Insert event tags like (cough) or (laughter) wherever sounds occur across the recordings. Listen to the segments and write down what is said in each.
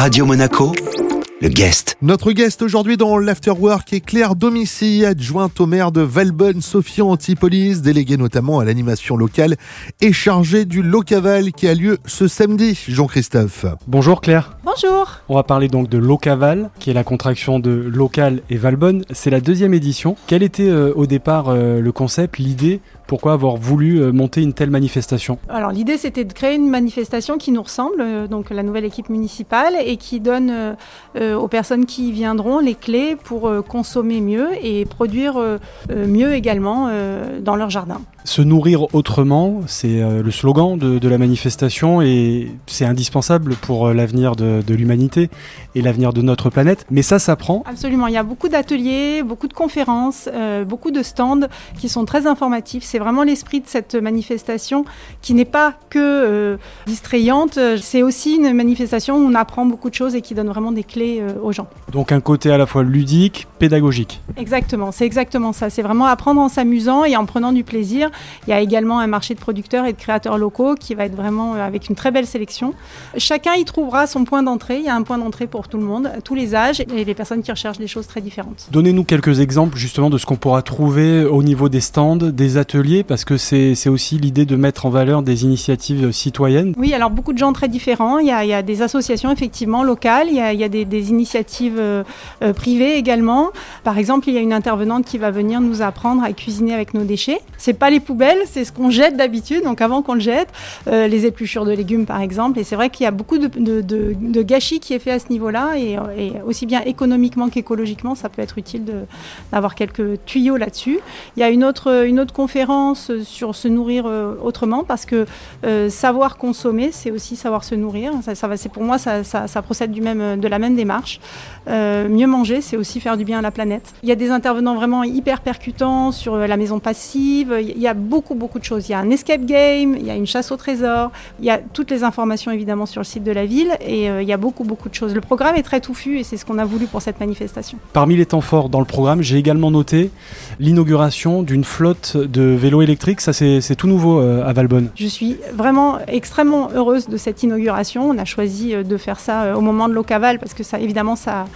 Radio Monaco, le guest. Notre guest aujourd'hui dans l'Afterwork est Claire Domici, adjointe au maire de Valbonne, Sophie Antipolis, déléguée notamment à l'animation locale et chargée du Locaval qui a lieu ce samedi. Jean-Christophe. Bonjour Claire. Bonjour. On va parler donc de Locaval, qui est la contraction de local et Valbonne. C'est la deuxième édition. Quel était euh, au départ euh, le concept, l'idée pourquoi avoir voulu euh, monter une telle manifestation? Alors l'idée c'était de créer une manifestation qui nous ressemble, euh, donc la nouvelle équipe municipale, et qui donne euh, aux personnes qui y viendront les clés pour consommer mieux et produire mieux également dans leur jardin. Se nourrir autrement, c'est le slogan de, de, la manifestation et c'est indispensable pour l'avenir de, de l'humanité et l'avenir de notre planète. Mais ça s'apprend. Absolument, il y a beaucoup d'ateliers, beaucoup de conférences, euh, beaucoup de stands qui sont très informatifs. C'est vraiment l'esprit de cette manifestation qui n'est pas que euh, distrayante, c'est aussi une manifestation où on apprend beaucoup de choses et qui donne vraiment des clés euh, aux gens. Donc un côté à la fois ludique, pédagogique. Exactement, c'est exactement ça. C'est vraiment apprendre en s'amusant et en prenant du plaisir. Il y a également un marché de producteurs et de créateurs locaux qui va être vraiment avec une très belle sélection. Chacun y trouvera son point d'entrée. Il y a un point d'entrée pour tout le monde, tous les âges et les personnes qui recherchent des choses très différentes. Donnez-nous quelques exemples justement de ce qu'on pourra trouver au niveau des stands, des ateliers, parce que c'est aussi l'idée de mettre en valeur des initiatives citoyennes. Oui, alors beaucoup de gens très différents. Il y a, il y a des associations effectivement locales, il y a, il y a des, des, initiatives euh, euh, privées également. Par exemple, il y a une intervenante qui va venir nous apprendre à cuisiner avec nos déchets. C'est pas les poubelles, c'est ce qu'on jette d'habitude. Donc avant qu'on le jette, euh, les épluchures de légumes par exemple. Et c'est vrai qu'il y a beaucoup de, gâchis qui est fait à ce niveau-là et, aussi bien économiquement qu'écologiquement, ça peut être utile d'avoir quelques tuyaux là-dessus. Il y a une autre, une autre conférence sur se nourrir euh, autrement parce que euh, savoir consommer, c'est aussi savoir se nourrir. Ça, c'est pour moi, ça, procède du même, de la même démarche. Mieux manger, c'est aussi faire du bien à la planète. Il y a des intervenants vraiment hyper percutants sur la maison passive. Il y a beaucoup, beaucoup de choses. Il y a un escape game, il y a une chasse au trésor, il y a toutes les informations évidemment sur le site de la ville et il y a beaucoup, beaucoup de choses. Le programme est très touffu et c'est ce qu'on a voulu pour cette manifestation. Parmi les temps forts dans le programme, j'ai également noté l'inauguration d'une flotte de vélos électriques. Ça, c'est tout nouveau euh, à Valbonne. Je suis vraiment extrêmement heureuse de cette inauguration. On a choisi euh, de faire ça euh, au moment de l'Ocaval parce que ça, évidemment, ça,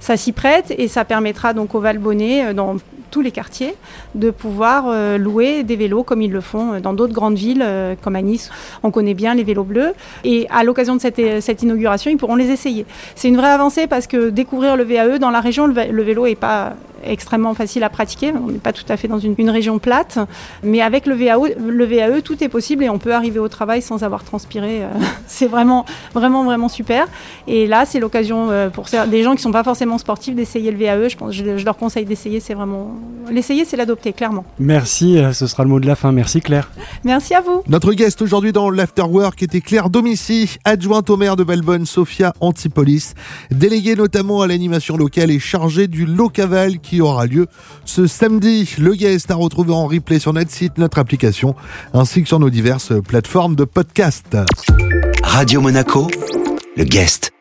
ça s'y prête et ça permettra donc aux Valbonnais dans tous les quartiers de pouvoir euh, louer des vélos comme ils le font dans d'autres grandes villes euh, comme à Nice. On connaît bien les vélos bleus et à l'occasion de cette, inauguration, ils pourront les essayer. C'est une vraie avancée parce que découvrir le VAE dans la région, le vélo est pas extrêmement facile à pratiquer. On n'est pas tout à fait dans une, une, région plate, mais avec le VAE, le VAE, tout est possible et on peut arriver au travail sans avoir transpiré. (laughs) c'est vraiment, vraiment, vraiment super. Et là, c'est l'occasion pour des gens qui ne sont pas forcément sportifs d'essayer le VAE. Je, pense, je, je leur conseille d'essayer. C'est vraiment l'essayer, c'est l'adopter, clairement. Merci, ce sera le mot de la fin. Merci Claire. Merci à vous. Notre guest aujourd'hui dans l'Afterwork était Claire Domici, adjointe au maire de Valbonne, Sophia Antipolis, déléguée notamment à l'animation locale et chargée du Locaval qui aura lieu ce samedi. Le guest à retrouver en replay sur notre site, notre application, ainsi que sur nos diverses plateformes de podcast. Radio Monaco, le guest.